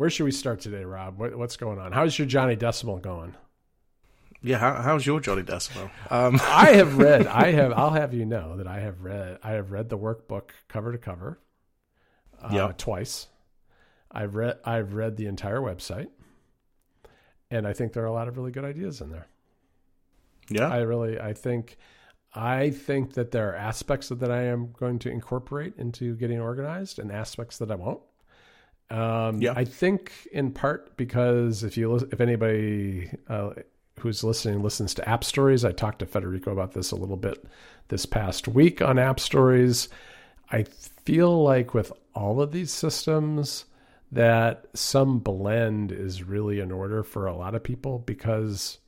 Where should we start today, Rob? What, what's going on? How's your Johnny Decimal going? Yeah, how, how's your Johnny Decimal? Um. I have read. I have. I'll have you know that I have read. I have read the workbook cover to cover. Uh, Yep. Twice. I've read. I've read the entire website, and I think there are a lot of really good ideas in there. Yeah, I really. I think. I think that there are aspects of that I am going to incorporate into getting organized, and aspects that I won't. Um, Yeah. I think in part because if you if anybody uh, who's listening listens to App Stories, I talked to Federico about this a little bit this past week on App Stories. I feel like with all of these systems that some blend is really in order for a lot of people because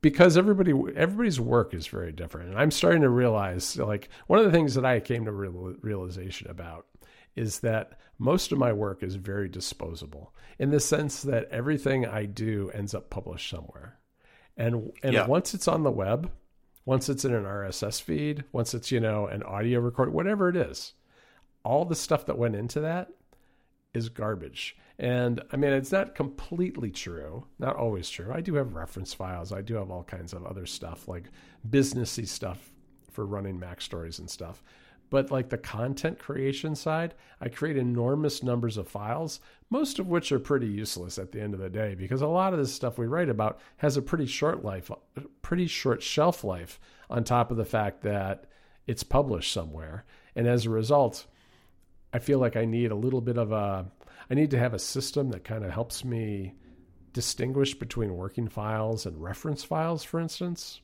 because everybody everybody's work is very different and i'm starting to realize like one of the things that i came to real, realization about is that most of my work is very disposable in the sense that everything i do ends up published somewhere and and Yeah. once it's on the web once it's in an rss feed once it's you know an audio record whatever it is all the stuff that went into that is garbage. And I mean, it's not completely true, not always true. I do have reference files. I do have all kinds of other stuff, like businessy stuff for running Mac stories and stuff. But like the content creation side, I create enormous numbers of files, most of which are pretty useless at the end of the day because a lot of this stuff we write about has a pretty short life, pretty short shelf life on top of the fact that it's published somewhere. And as a result, I feel like I need a little bit of a I need to have a system that kind of helps me distinguish between working files and reference files for instance.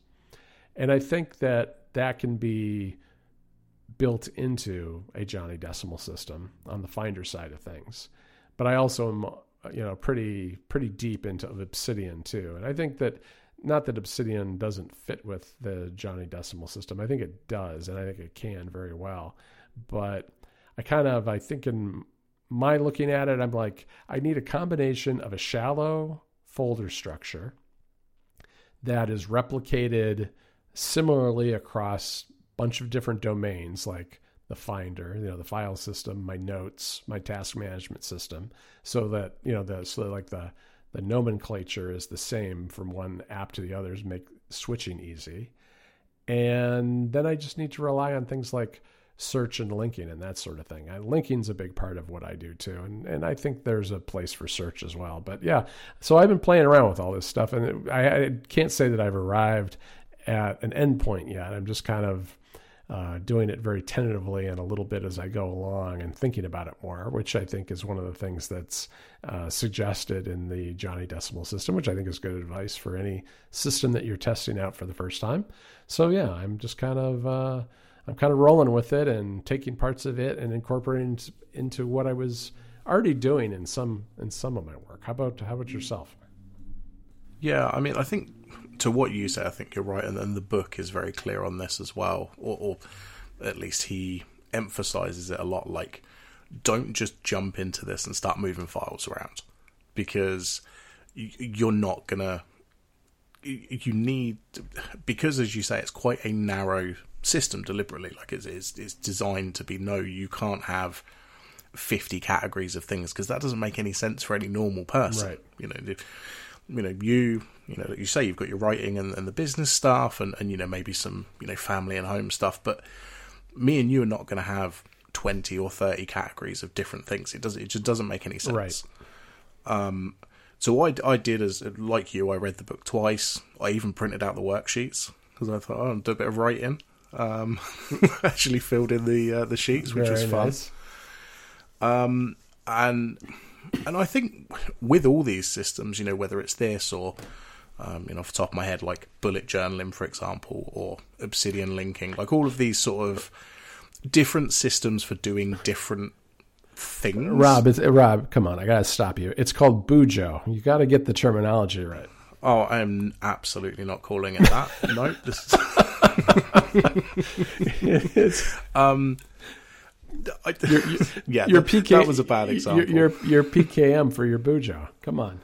And I think that that can be built into a Johnny Decimal system on the Finder side of things. But I also am you know pretty pretty deep into Obsidian too. And I think that not that Obsidian doesn't fit with the Johnny Decimal system. I think it does and I think it can very well. But I kind of I think in my looking at it, I'm like I need a combination of a shallow folder structure that is replicated similarly across bunch of different domains like the finder you know the file system my notes my task management system so that you know the so like the the nomenclature is the same from one app to the others make switching easy and then i just need to rely on things like search and linking and that sort of thing. And linking's a big part of what I do too, and and I think there's a place for search as well. But yeah, so I've been playing around with all this stuff, and it, I, I can't say that I've arrived at an endpoint yet. I'm just kind of uh, doing it very tentatively and a little bit as I go along and thinking about it more, which I think is one of the things that's uh, suggested in the Johnny Decimal system, which I think is good advice for any system that you're testing out for the first time. So yeah, I'm just kind of. Uh, I'm kind of rolling with it and taking parts of it and incorporating into what I was already doing in some in some of my work. How about how about yourself? Yeah, I mean, I think to what you say, I think you're right, and then the book is very clear on this as well, or, or at least he emphasizes it a lot. Like, don't just jump into this and start moving files around because you, you're not gonna. You you need because, as you say, it's quite a narrow system deliberately. Like it's it's, it's designed to be no, you can't have. 50 categories of things because that doesn't make any sense for any normal person Right. you know you know you you know like you say you've got your writing and, and the business stuff and, and you know maybe some you know family and home stuff but me and you are not going to have 20 or 30 categories of different things. It doesn't it just doesn't make any sense. Right. so what I, I did as like you I read the book twice. I even printed out the worksheets because I thought oh I'll do a bit of writing. Um actually filled in the uh, the sheets which was Very fun. nice. and and I think with all these systems, you know, whether it's this or um, you know, off the top of my head, like bullet journaling, for example, or Obsidian linking, like all of these sort of different systems for doing different things. Rob, it's, Rob, come on, I gotta stop you. It's called Bujo. You got to get the terminology right. Oh, I am absolutely not calling it that. no, this It's um, Yeah, your PK. that was a bad example. Your, your your PKM for your Bujo. Come on.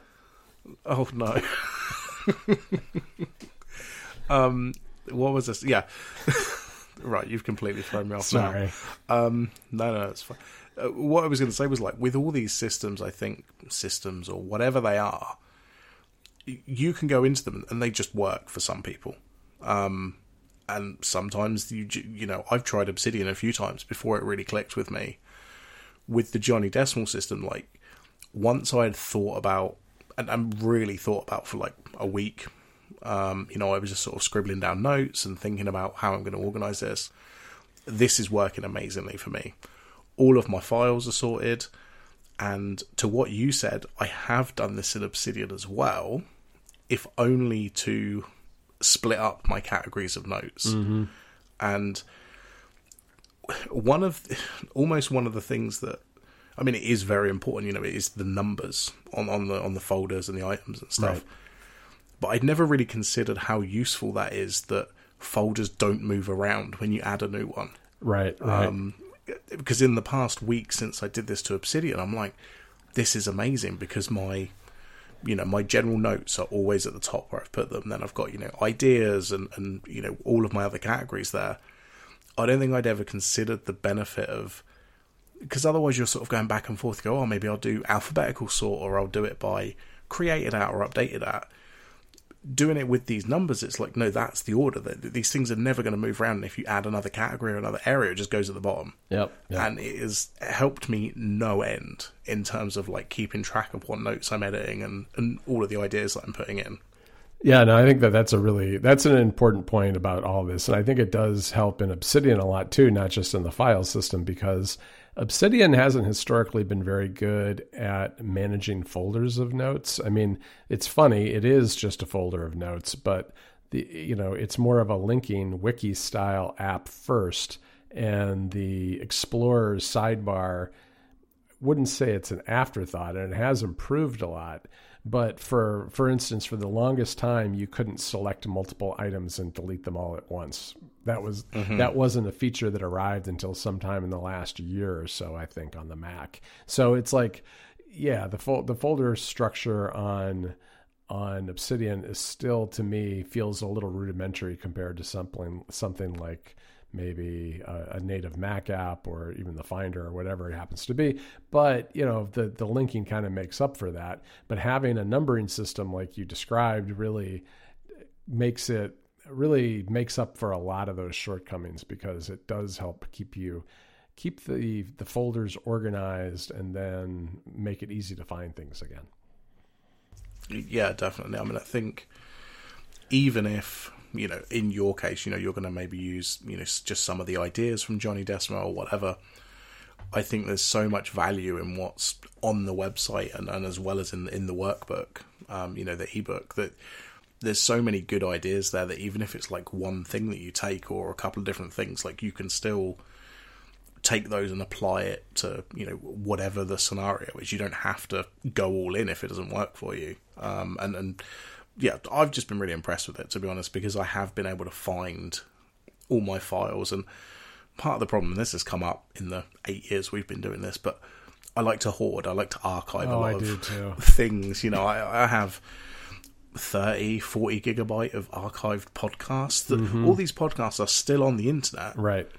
Oh no. um, what was this? Yeah. right, you've completely thrown me off. now. Sorry. Um, no, no, it's fine. uh, what I was going to say was like with all these systems, I think systems or whatever they are, you can go into them and they just work for some people. Um, and sometimes you you know I've tried Obsidian a few times before it really clicked with me. With the Johnny Decimal system, like once I had thought about and, and really thought about for like a week, um, you know, I was just sort of scribbling down notes and thinking about how I'm going to organize this. This is working amazingly for me. All of my files are sorted, and to what you said, I have done this in Obsidian as well, if only to split up my categories of notes. Mm-hmm. And one of almost one of the things that I mean, it is very important. You know, it is the numbers on, on the on the folders and the items and stuff. Right. But I'd never really considered how useful that is. That folders don't move around when you add a new one. Right, right. Um, because in the past week since I did this to Obsidian, I'm like, this is amazing because my, you know, my general notes are always at the top where I've put them. Then I've got you know ideas and and you know all of my other categories there. I don't think I'd ever considered the benefit of because otherwise you're sort of going back and forth. Go, oh, maybe I'll do alphabetical sort, or I'll do it by created at or updated at. Doing it with these numbers, it's like no, that's the order. That these things are never going to move around. And if you add another category or another area, it just goes at the bottom. yep. yep. And it has helped me no end in terms of like keeping track of what notes I'm editing and and all of the ideas that I'm putting in. Yeah, no, I think that that's a really that's an important point about all this, and I think it does help in Obsidian a lot too, not just in the file system, because Obsidian hasn't historically been very good at managing folders of notes. I mean, it's funny, it is just a folder of notes, but the you know, it's more of a linking wiki style app first and the Explorer's sidebar wouldn't say it's an afterthought and it has improved a lot but for for instance for the longest time you couldn't select multiple items and delete them all at once. That was mm-hmm. that wasn't a feature that arrived until sometime in the last year or so i think on the mac. So it's like yeah the fol- the folder structure on on obsidian is still to me feels a little rudimentary compared to something something like maybe a, a, native Mac app or even the Finder or whatever it happens to be. But you know, the the linking kind of makes up for that. But having a numbering system like you described really makes it really makes up for a lot of those shortcomings because it does help keep you keep the the folders organized and then make it easy to find things again. Yeah, definitely. I mean, I think even if you know, in your case, you know, you're going to maybe use, you know, just some of the ideas from Johnny Decimal or whatever. I think there's so much value in what's on the website and, and as well as in in the workbook, um, you know, the ebook that there's so many good ideas there that even if it's like one thing that you take or a couple of different things, like you can still take those and apply it to you know whatever the scenario is. You don't have to go all in if it doesn't work for you. Um, and and yeah, I've just been really impressed with it to be honest because I have been able to find all my files and part of the problem this has come up in the eight years we've been doing this, but I like to hoard. I like to archive Oh, a lot I of things. You know, I, I have 30, 40 gigabyte of archived podcasts. That Mm-hmm. all these podcasts are still on the internet, Right.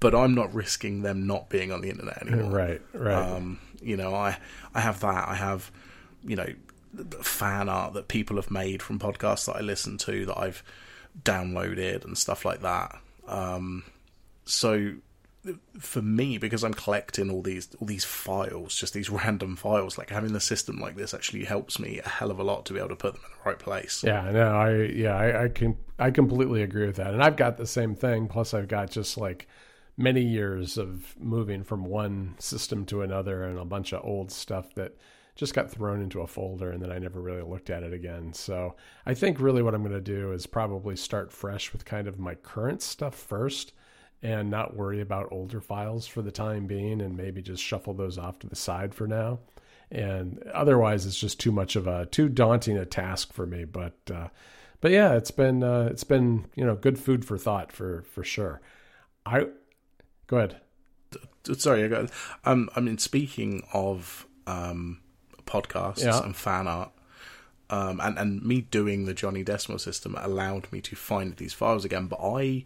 but I'm not risking them not being on the internet anymore. Right. Right. Um, you know, I I have that. I have, you know, fan art that people have made from podcasts that I listen to that I've downloaded and stuff like that. Um, so for me, because I'm collecting all these all these files, just these random files, like having the system like this actually helps me a hell of a lot to be able to put them in the right place. Yeah, no, I yeah, I, I can I completely agree with that. And I've got the same thing. Plus I've got just like many years of moving from one system to another and a bunch of old stuff that just got thrown into a folder and then I never really looked at it again. So I think really what I'm going to do is probably start fresh with kind of my current stuff first and not worry about older files for the time being and maybe just shuffle those off to the side for now. And otherwise it's just too much of a too daunting a task for me, but uh but yeah, it's been uh, it's been you know good food for thought for for sure. I go ahead. Sorry, I got. Um, I mean, speaking of um, podcasts Yeah. and fan art, um, and and me doing the Johnny Decimal system allowed me to find these files again. But I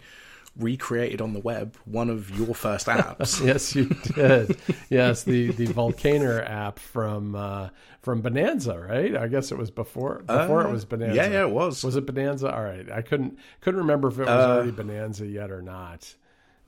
recreated on the web one of your first apps. yes, you did. yes, the the VLCNR app from uh, from Bonanza, right? I guess it was before before uh, it was Bonanza. Yeah, yeah, it was. Was it Bonanza? All right, I couldn't couldn't remember if it was uh, already Bonanza yet or not.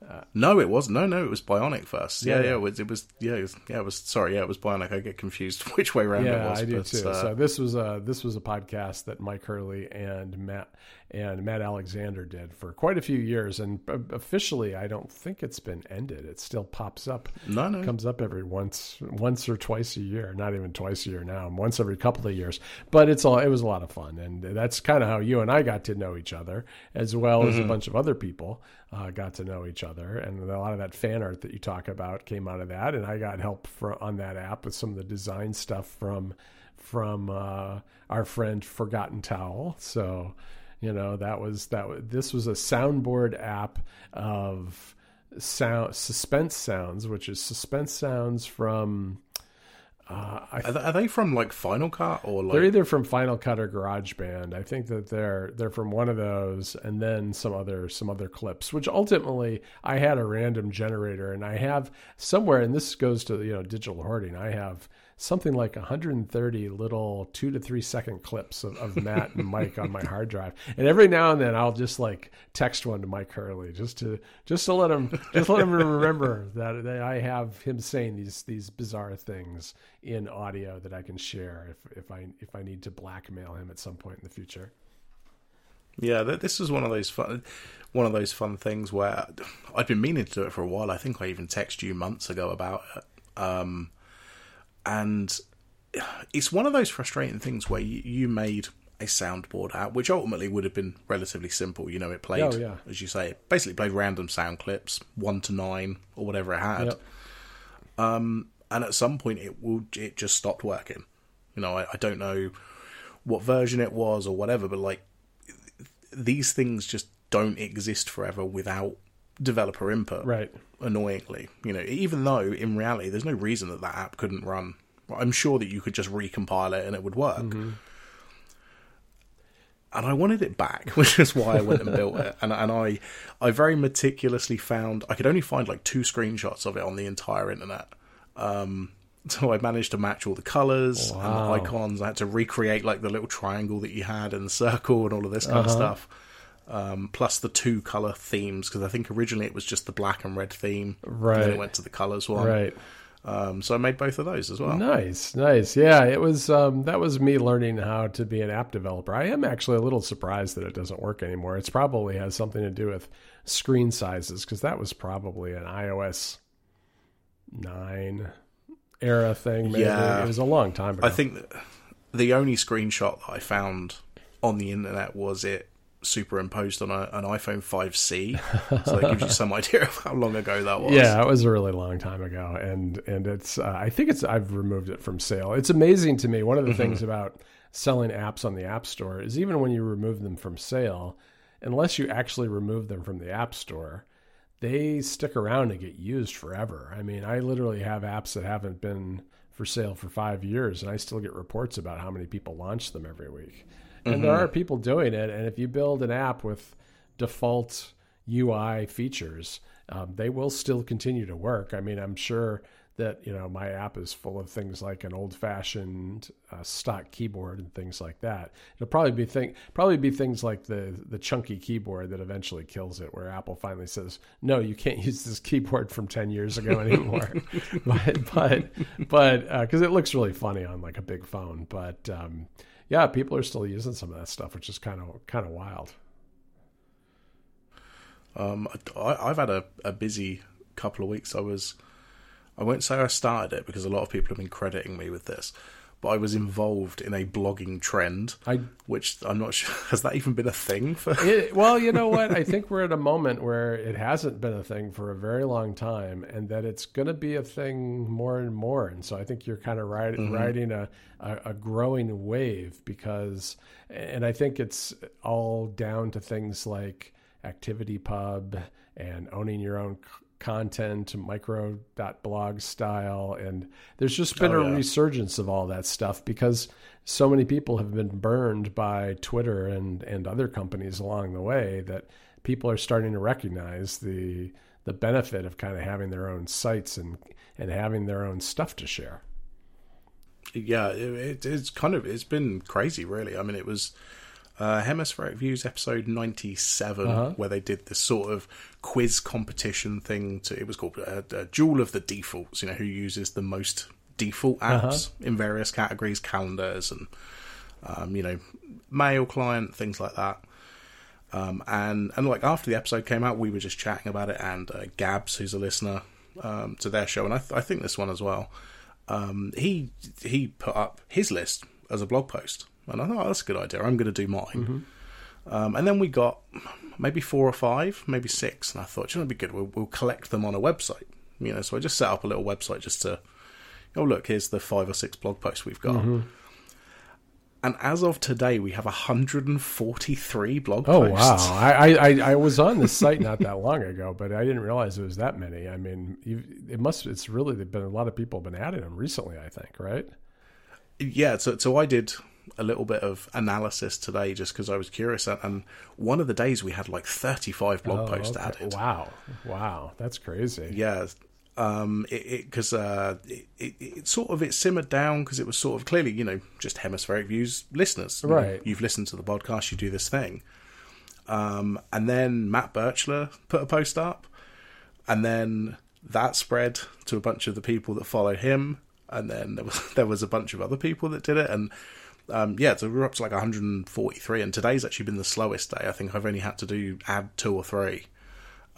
Uh, no, it was no, no. It was Bionic first. Yeah, yeah. yeah it, was, it was. Yeah, it was, yeah. It was. Sorry, yeah. It was Bionic. I get confused which way around yeah, it was. I do but, too. Uh, so this was a this was a podcast that Mike Hurley and Matt and Matt Alexander did for quite a few years, and officially, I don't think it's been ended. It still pops up. No, no, comes up every once, once or twice a year. Not even twice a year now. Once every couple of years. But it's all. It was a lot of fun, and that's kind of how you and I got to know each other, as well mm-hmm. as a mm-hmm. bunch of other people uh, got to know each other, and a lot of that fan art that you talk about came out of that. And I got help for, on that app with some of the design stuff from from uh, our friend Forgotten Towel. So you know, that was that. This was a soundboard app of sound suspense sounds, which is suspense sounds from. Uh, are, they, are, they, from like Final Cut or like... They're either from Final Cut or Garage Band? I think that they're they're from one of those, and then some other some other clips. Which ultimately, I had a random generator, and I have somewhere, and this goes to you know digital hoarding. I have something like 130 little two to three second clips of, of Matt and Mike on my hard drive. And every now and then I'll just like text one to Mike Hurley just to just to let him just let him remember that, that I have him saying these these bizarre things in audio that I can share if if I if I need to blackmail him at some point in the future. Yeah, this is one of those fun, one of those fun things where I'd been meaning to do it for a while. I think I even texted you months ago about it. Um, and it's one of those frustrating things where you, you made a soundboard out, which ultimately would have been relatively simple. You know, it played, oh, yeah. as you say, it basically played random sound clips, one to nine or whatever it had. Yep. Um, and at some point, it would it just stopped working. You know, I, I don't know what version it was or whatever, but like these things just don't exist forever without developer input. Right. Annoyingly, you know, even though in reality there's no reason that that app couldn't run. I'm sure that you could just recompile it and it would work. Mm-hmm. And I wanted it back, which is why I went and built it. And and I I very meticulously found I could only find like two screenshots of it on the entire internet. Um, so I managed to match all the colours wow. and the icons. I had to recreate like the little triangle that you had and the circle and all of this kind uh-huh. of stuff um, plus the two color themes because I think originally it was just the black and red theme. Right. And then it went to the colors one. Right. Um, so I made both of those as well. Nice, nice. Yeah, it was. Um, that was me learning how to be an app developer. I am actually a little surprised that it doesn't work anymore. It's probably has something to do with screen sizes because that was probably an iOS nine era thing. Maybe. Yeah, it was a long time ago. I think the only screenshot that I found on the internet was it superimposed on a, an iPhone 5C. So that gives you some idea of how long ago that was. Yeah, it was a really long time ago, and and it's uh, I think it's I've removed it from sale. It's amazing to me. One of the mm-hmm. things about selling apps on the App Store is even when you remove them from sale, unless you actually remove them from the App Store, they stick around and get used forever. I mean, I literally have apps that haven't been for sale for five years, and I still get reports about how many people launch them every week and mm-hmm. there are people doing it. And if you build an app with default UI features, um, they will still continue to work. I mean, I'm sure that you know my app is full of things like an old-fashioned uh, stock keyboard and things like that. It'll probably be think probably be things like the the chunky keyboard that eventually kills it, where Apple finally says, "No, you can't use this keyboard from ten years ago anymore." but but but because uh, it looks really funny on like a big phone, but um, yeah, people are still using some of that stuff, which is kind of kind of wild. Um, I, have had a, a busy couple of weeks. I was, I won't say I started it because a lot of people have been crediting me with this, but I was involved in a blogging trend. I, which I'm not sure has that even been a thing for. It, well, you know what? I think we're at a moment where it hasn't been a thing for a very long time, and that it's going to be a thing more and more. And so I think you're kind of riding, mm-hmm. riding a, a, a growing wave because, and I think it's all down to things like ActivityPub and owning your own content, to micro.blog style. And there's just been oh, a resurgence of all that stuff because so many people have been burned by Twitter and, and other companies along the way that people are starting to recognize the the benefit of kind of having their own sites and and having their own stuff to share. Yeah, it, it's kind of it's been crazy, really. I mean, it was uh, Hemispheric Views episode 97, uh-huh. where they did this sort of quiz competition thing. To It was called a, uh, a Duel of the Defaults, you know, who uses the most default apps uh-huh. in various categories, calendars and, um, you know, mail client, things like that. Um, and, and like after the episode came out, we were just chatting about it, and uh, Gabs, who's a listener um, to their show, and I, th- I think this one as well, um, he he put up his list as a blog post and I thought, oh, that's a good idea. I'm going to do mine. Mm-hmm. Um, and then we got maybe four or five, maybe six. And I thought, you know, it'd be good. We'll, we'll, collect them on a website. You know, so I just set up a little website just to, oh, look, here's the five or six blog posts we've got. Mm-hmm. And as of today, we have 143 blog oh, posts. Oh wow! I, I I was on this site not that long ago, but I didn't realize it was that many. I mean, it must. It's really been a lot of people have been adding them recently. I think, right? Yeah. So so I did a little bit of analysis today just because I was curious. And one of the days we had like 35 blog oh, posts okay. added. Wow. Wow. That's crazy. Yeah. Um, it, because, uh, it, it, it, sort of, it simmered down because it was sort of clearly, you know, just hemispheric views listeners. Right. You know, you've listened to the podcast, you do this thing. Um, and then Matt Birchler put a post up and then that spread to a bunch of the people that follow him and then there was there was a bunch of other people that did it and um, yeah, so we're up to like 143, and today's actually been the slowest day. I think I've only had to do add two or three.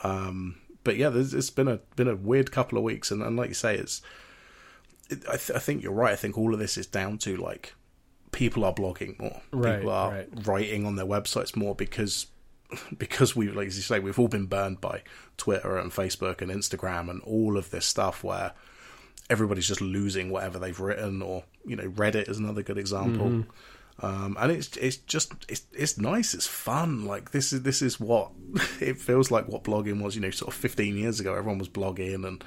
Um, but yeah, it's been a been a weird couple of weeks, and, and like you say, it's. It, I, th- I, think you're right. I think all of this is down to like people are blogging more, right, people are right. writing on their websites more because because we, like you say, we've all been burned by Twitter and Facebook and Instagram and all of this stuff where everybody's just losing whatever they've written, or you know, Reddit is another good example. Mm-hmm. Um, and it's it's just it's it's nice, it's fun. Like this is this is what it feels like what blogging was. You know, sort of 15 years ago, everyone was blogging and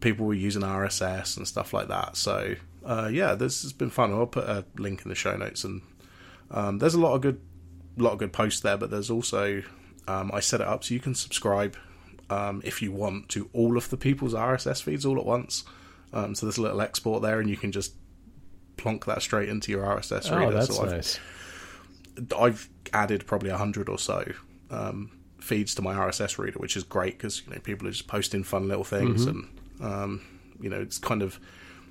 people were using RSS and stuff like that. So uh, yeah, this has been fun. I'll put a link in the show notes, and um, there's a lot of good lot of good posts there. But there's also um, I set it up so you can subscribe um, if you want to all of the people's RSS feeds all at once. Um, so there's a little export there, and you can just plonk that straight into your RSS reader. Oh, that's so I've, nice. I've added probably a hundred or so um, feeds to my RSS reader, which is great because you know people are just posting fun little things, mm-hmm. and um, you know it's kind of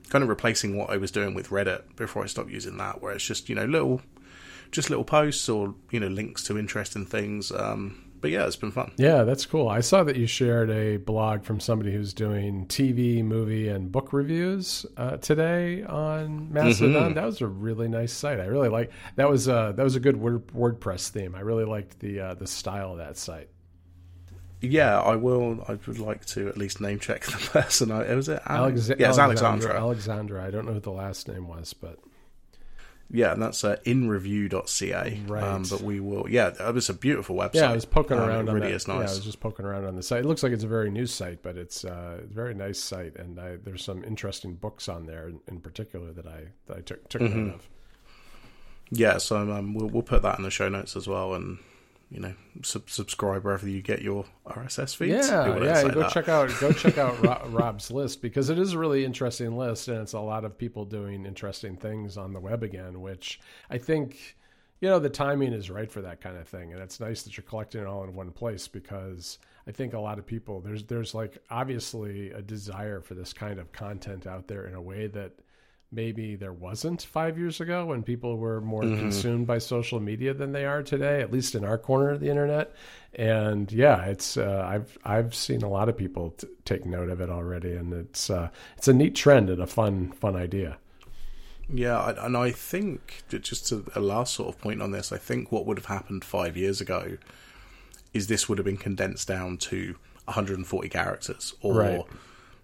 kind of replacing what I was doing with Reddit before I stopped using that, where it's just you know little just little posts or you know links to interesting things. Um, but yeah, it's been fun. Yeah, that's cool. I saw that you shared a blog from somebody who's doing TV, movie, and book reviews uh, today on Mastodon. Mm-hmm. That was a really nice site. I really like that was uh, that was a good word, WordPress theme. I really liked the uh, the style of that site. Yeah, I will. I would like to at least name check the person. I, was it Alex- yeah, it's Alexandra. Alexandra. I don't know who the last name was, but yeah, and that's uh, inreview.ca. Right. Um, but we will, yeah, it's a beautiful website. Yeah, I was poking um, around on really that. Is nice. Yeah, I was just poking around on the site. It looks like it's a very new site, but it's uh, a very nice site, and I, there's some interesting books on there in, in particular that I that I took took mm-hmm. note of. Yeah, so um, we'll we'll put that in the show notes as well, and you know, sub- subscribe wherever you get your RSS feeds. Yeah, yeah. Go that. check out go check out Rob's list because it is a really interesting list, and it's a lot of people doing interesting things on the web again. Which I think, you know, the timing is right for that kind of thing, and it's nice that you're collecting it all in one place because I think a lot of people there's there's like obviously a desire for this kind of content out there in a way that maybe there wasn't five years ago when people were more mm-hmm. consumed by social media than they are today, at least in our corner of the internet. And yeah, it's uh, I've I've seen a lot of people t- take note of it already, and it's uh, it's a neat trend and a fun fun idea. Yeah, and I think just to a last sort of point on this, I think what would have happened five years ago is this would have been condensed down to 140 characters or right.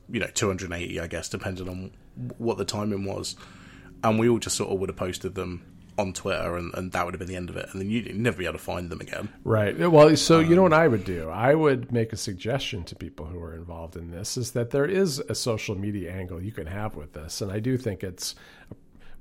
You know 280, I guess, depending on what the timing was, and we all just sort of would have posted them on Twitter, and, and that would have been the end of it. And then you'd never be able to find them again. Right. Well, so um, you know what I would do? I would make a suggestion to people who are involved in this: is that there is a social media angle you can have with this, and I do think it's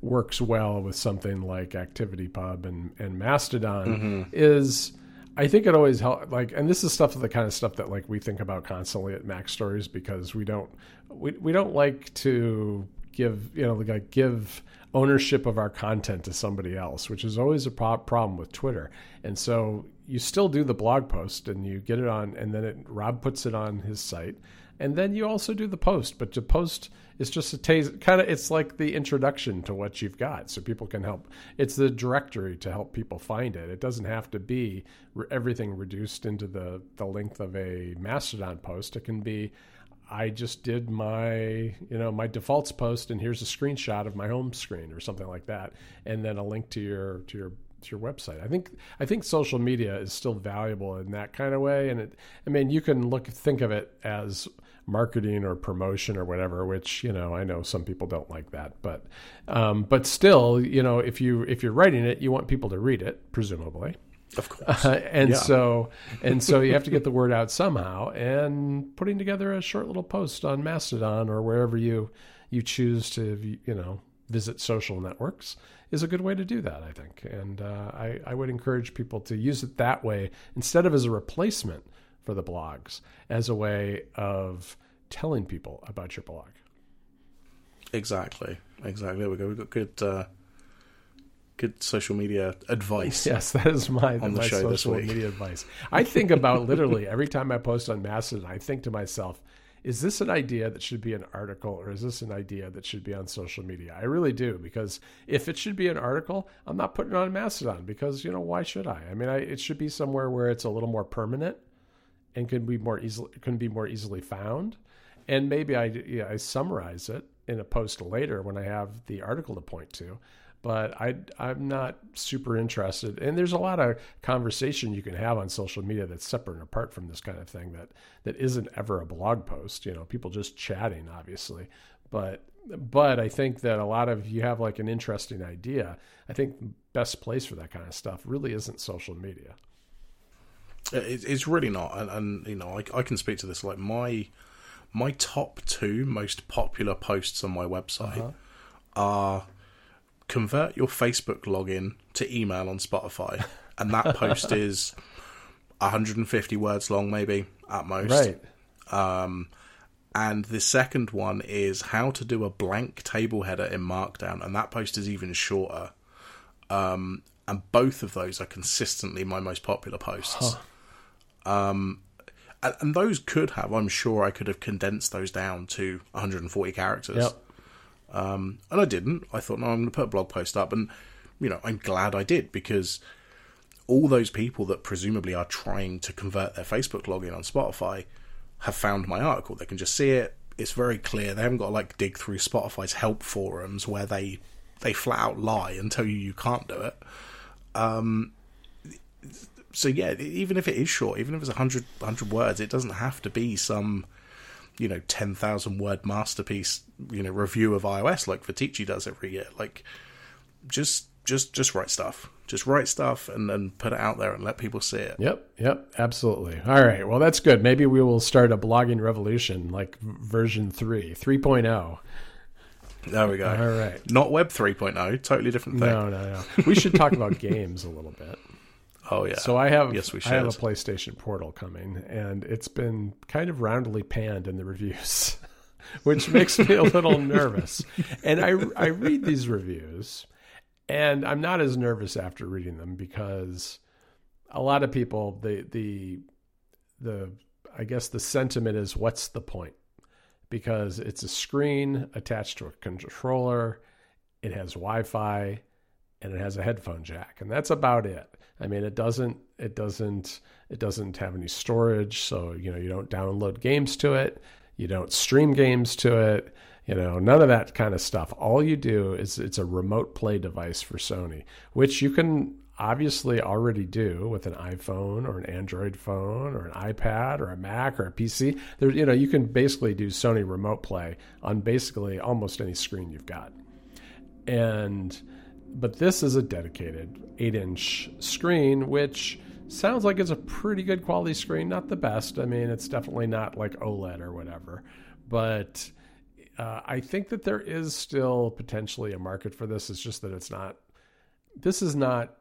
works well with something like ActivityPub and and Mastodon. Mm-hmm. Is I think it always helps. Like, and this is stuff of the kind of stuff that like we think about constantly at Mac Stories because we don't we we don't like to give you know like give ownership of our content to somebody else, which is always a pro- problem with Twitter. And so you still do the blog post and you get it on, and then it, Rob puts it on his site, and then you also do the post. But the post is just a taste, kind of. It's like the introduction to what you've got, so people can help. It's the directory to help people find it. It doesn't have to be everything reduced into the the length of a Mastodon post. It can be I just did my, you know, my defaults post, and here's a screenshot of my home screen or something like that, and then a link to your to your your website. I think I think social media is still valuable in that kind of way, and it. I mean, you can look think of it as marketing or promotion or whatever which you know i know some people don't like that but um, but still you know if you if you're writing it you want people to read it presumably of course. Uh, and yeah. so and so you have to get the word out somehow and putting together a short little post on Mastodon or wherever you you choose to you know visit social networks is a good way to do that, I think. And uh, I, I would encourage people to use it that way instead of as a replacement for the blogs, as a way of telling people about your blog. Exactly. Exactly. There we go. We've got good uh, good social media advice. Yes, that is my, my social media advice. I think about literally every time I post on Mastodon, I think to myself, is this an idea that should be an article or is this an idea that should be on social media? I really do because if it should be an article, I'm not putting it on Mastodon because, you know, why should I? I mean, I, it should be somewhere where it's a little more permanent and can be more easily can be more easily found. And maybe I yeah, I summarize it in a post later when I have the article to point to but I, I'm not super interested. And there's a lot of conversation you can have on social media that's separate and apart from this kind of thing that that isn't ever a blog post. You know, people just chatting, obviously, but but I think that a lot of you have like an interesting idea. I think the best place for that kind of stuff really isn't social media. It's really not, and, and you know, I, I can speak to this. Like my my top two most popular posts on my website uh-huh. are convert your Facebook login to email on Spotify, and that post is 150 words long, maybe at most. Right. Um, and the second one is how to do a blank table header in Markdown, and that post is even shorter. Um, and both of those are consistently my most popular posts. Huh. Um, and, and, those could have, I'm sure, I could have condensed those down to 140 characters. Yep. Um, and I didn't. I thought, no, I'm going to put a blog post up. And, you know, I'm glad I did because all those people that presumably are trying to convert their Facebook login on Spotify have found my article. They can just see it. It's very clear. They haven't got to like dig through Spotify's help forums where they they flat out lie and tell you you can't do it. Um, so yeah, even if it is short, even if it's 100, 100 words, it doesn't have to be some you know, 10,000 word masterpiece, you know, review of iOS like Viticci does every year. Like, just, just, just write stuff. Just write stuff and then put it out there and let people see it. Yep, yep, absolutely. All right, well, that's good. Maybe we will start a blogging revolution like version 3, 3.0. There we go. All right. Not Web 3.0, totally different thing. No, no, no. We should talk about games a little bit. Oh yeah. So I have yes, we should. I have a PlayStation Portal coming, and it's been kind of roundly panned in the reviews, which makes me a little nervous. And I I read these reviews, and I'm not as nervous after reading them because a lot of people the the the I guess the sentiment is what's the point? Because it's a screen attached to a controller, it has Wi-Fi, and it has a headphone jack, and that's about it. I mean, it doesn't it doesn't it doesn't have any storage, so you know you don't download games to it, you don't stream games to it, you know, none of that kind of stuff. All you do is it's a remote play device for Sony, which you can obviously already do with an iPhone or an Android phone or an iPad or a Mac or a PC. There, you know, you can basically do Sony remote play on basically almost any screen you've got. And but this is a dedicated 8 inch screen, which sounds like it's a pretty good quality screen. Not the best. I mean, it's definitely not like OLED or whatever. But uh, I think that there is still potentially a market for this. It's just that it's not, this is not,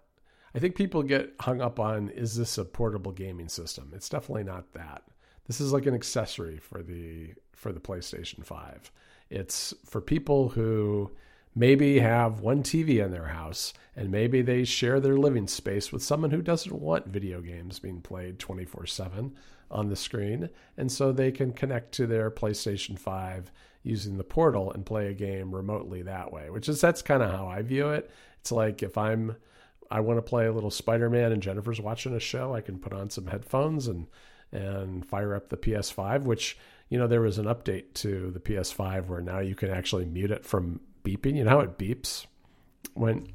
I think people get hung up on is this a portable gaming system? It's definitely not that. This is like an accessory for the for the PlayStation 5. It's for people who maybe have one TV in their house and maybe they share their living space with someone who doesn't want video games being played 24/7 on the screen and so they can connect to their PlayStation 5 using the portal and play a game remotely that way, which is that's kind of how I view it. It's like if I'm I want to play a little Spider-Man and Jennifer's watching a show, I can put on some headphones and and fire up the PS5, which you know there was an update to the PS5 where now you can actually mute it from beeping. You know how it beeps when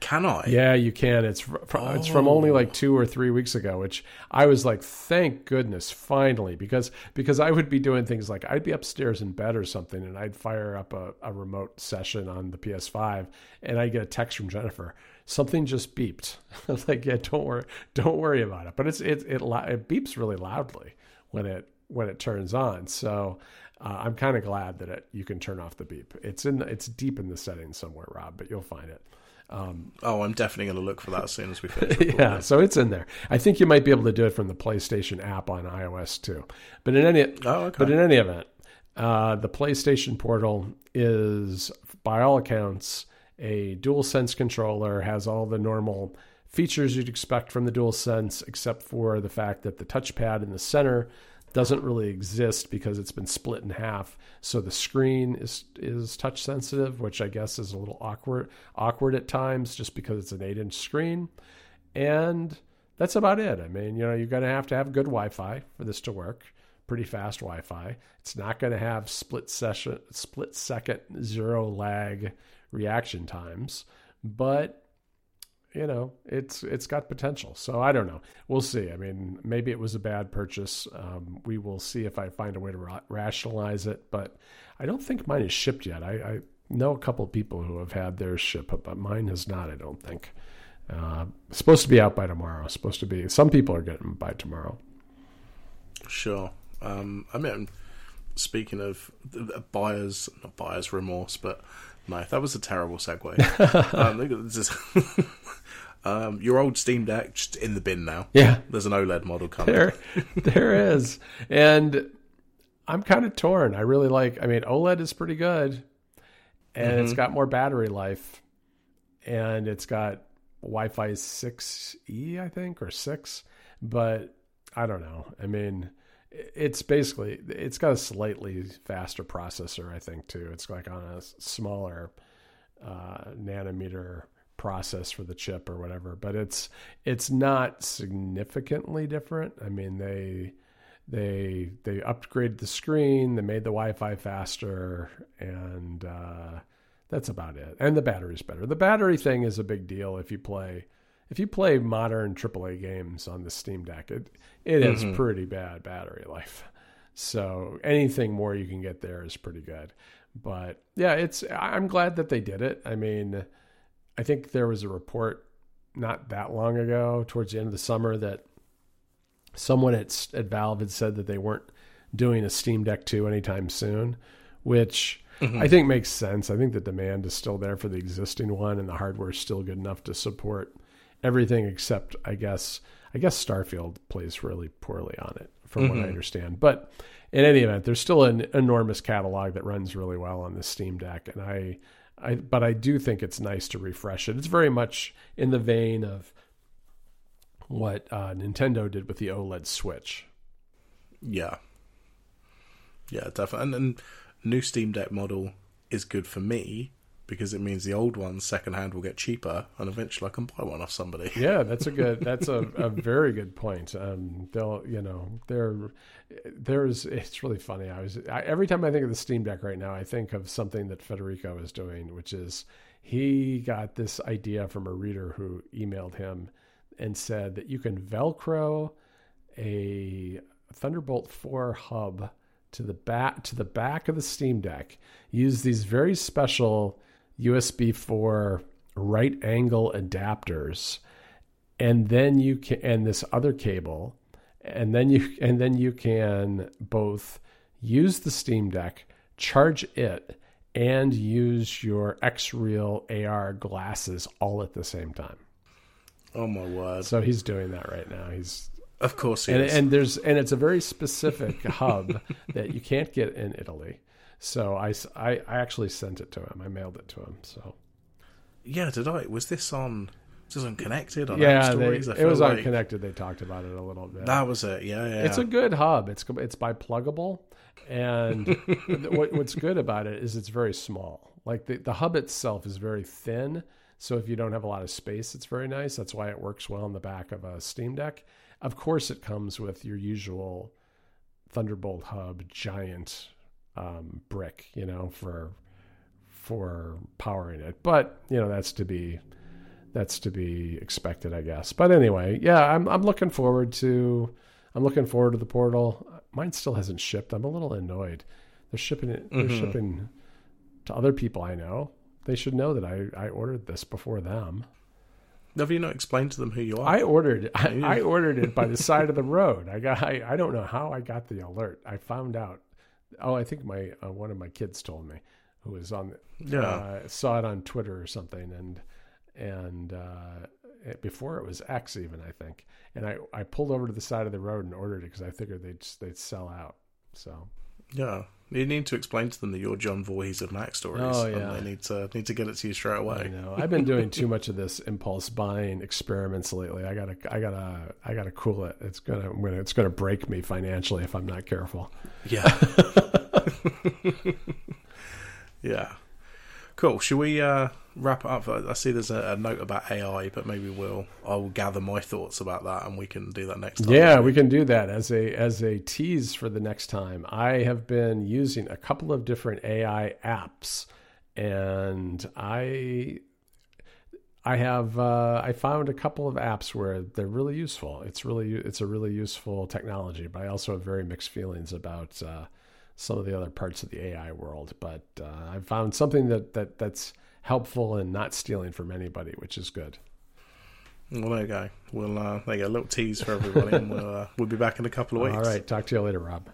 can I? Yeah, you can. It's from, oh. it's from only like two or three weeks ago, which I was like, thank goodness, finally, because because I would be doing things like I'd be upstairs in bed or something, and I'd fire up a, a remote session on the PS5, and I get a text from Jennifer, something just beeped. I was like, yeah, don't worry, don't worry about it. But it's it it it beeps really loudly when it when it turns on. So. Uh, I'm kind of glad that it, you can turn off the beep. It's in the, it's deep in the settings somewhere, Rob, but you'll find it. Um, oh, I'm definitely going to look for that as soon as we finish. yeah, so it's in there. I think you might be able to do it from the PlayStation app on iOS too. But in any, oh, okay. but in any event, uh, the PlayStation Portal is, by all accounts, a DualSense controller. Has all the normal features you'd expect from the DualSense, except for the fact that the touchpad in the center doesn't really exist because it's been split in half. So the screen is is touch sensitive, which I guess is a little awkward awkward at times, just because it's an eight inch screen. And that's about it. I mean, you know, you're going to have to have good Wi-Fi for this to work. Pretty fast Wi-Fi. It's not going to have split session, split second zero lag reaction times, but you know, it's it's got potential. So I don't know. We'll see. I mean, maybe it was a bad purchase. Um, we will see if I find a way to ra- rationalize it. But I don't think mine is shipped yet. I, I know a couple of people who have had theirs ship, but mine has not. I don't think. Uh, supposed to be out by tomorrow. Supposed to be. Some people are getting by tomorrow. Sure. Um, I mean, speaking of buyers, not buyers remorse, but no, that was a terrible segue. um, this is um, your old Steam Deck just in the bin now. Yeah, there's an OLED model coming. There, there is, and I'm kind of torn. I really like. I mean, OLED is pretty good, and mm-hmm. it's got more battery life, and it's got Wi-Fi 6E, I think, or six. But I don't know. I mean, it's basically it's got a slightly faster processor i think too it's like on a smaller uh, nanometer process for the chip or whatever but it's it's not significantly different i mean they they they upgraded the screen they made the wi-fi faster and uh, that's about it and the battery's better the battery thing is a big deal if you play if you play modern AAA games on the Steam Deck, it it mm-hmm. pretty bad battery life. So anything more you can get there is pretty good. But yeah, it's I'm glad that they did it. I mean, I think there was a report not that long ago, towards the end of the summer, that someone at at Valve had said that they weren't doing a Steam Deck 2 anytime soon, which mm-hmm. I think makes sense. I think the demand is still there for the existing one, and the hardware is still good enough to support everything except I guess I guess Starfield plays really poorly on it from mm-hmm. what I mm-hmm. understand. But in any event, there's still an enormous catalog that runs really well on the Steam Deck, and I, I but I do think it's nice to refresh it. It's very much in the vein of what uh, Nintendo did with the OLED Switch. Yeah, yeah, definitely. And, and new Steam Deck model is good for me because it means the old ones secondhand will get cheaper, and eventually I can buy one off somebody. Yeah, that's a good. That's a, a very good point. Um, they'll, you know, there, there's. It's really funny. I was I, every time I think of the Steam Deck right now, I think of something that Federico is doing, which is he got this idea from a reader who emailed him and said that you can Velcro a Thunderbolt 4 hub to the back to the back of the Steam Deck. Use these very special USB 4 right angle adapters and then you can and this other cable and then you and then you can both use the Steam Deck, charge it and use your Xreal AR glasses all at the same time. Oh my word! So he's doing that right now. He's of course he and, is. and there's and it's a very specific hub that you can't get in Italy. So I, I, I actually sent it to him. I mailed it to him. So yeah, did I? Was this on? Was this on Connected? On yeah, they, Stories? I it was on like Connected. They talked about it a little bit. That was it. Yeah, yeah. It's a good hub. It's it's by Plugable, and what, what's good about it is it's very small. Like the the hub itself is very thin, so if you don't have a lot of space, it's very nice. That's why it works well in the back of a Steam Deck. Of course, it comes with your usual Thunderbolt hub giant um, brick, you know, for for powering it. But you know, that's to be that's to be expected, I guess. But anyway, yeah, I'm I'm looking forward to I'm looking forward to the portal. Mine still hasn't shipped. I'm a little annoyed. They're shipping it. They're mm-hmm. shipping to other people I know. They should know that I I ordered this before them. Have you not explained to them who you are? I ordered. I, I ordered it by the side of the road. I got. I, I don't know how I got the alert. I found out. Oh, I think my uh, one of my kids told me, who was on. Yeah. Uh, saw it on Twitter or something, and and uh, before it was X even I think. And I I pulled over to the side of the road and ordered it because I figured they'd they'd sell out. So yeah, you need to explain to them that you're John Voorhees of MacStories. Oh yeah, they need to need to get it to you straight away. I know. I've been doing too much of this impulse buying experiments lately. I gotta, I gotta, I gotta cool it. It's gonna, gonna it's gonna break me financially if I'm not careful. Yeah. yeah. Cool. Should we uh, wrap it up? I see there's a, a, note about AI, but maybe we'll I will gather my thoughts about that, and we can do that next time. Yeah, we can do that as a as a tease for the next time. I have been using a couple of different AI apps, and I I have uh, I found a couple of apps where they're really useful. It's really it's a really useful technology, but I also have very mixed feelings about. Uh, some of the other parts of the AI world. But uh, I've found something that, that that's helpful and not stealing from anybody, which is good. Well, there you go. We'll uh, there you go. A little tease for everybody, and we'll uh, we'll be back in a couple of weeks. All right. Talk to you later, Rob.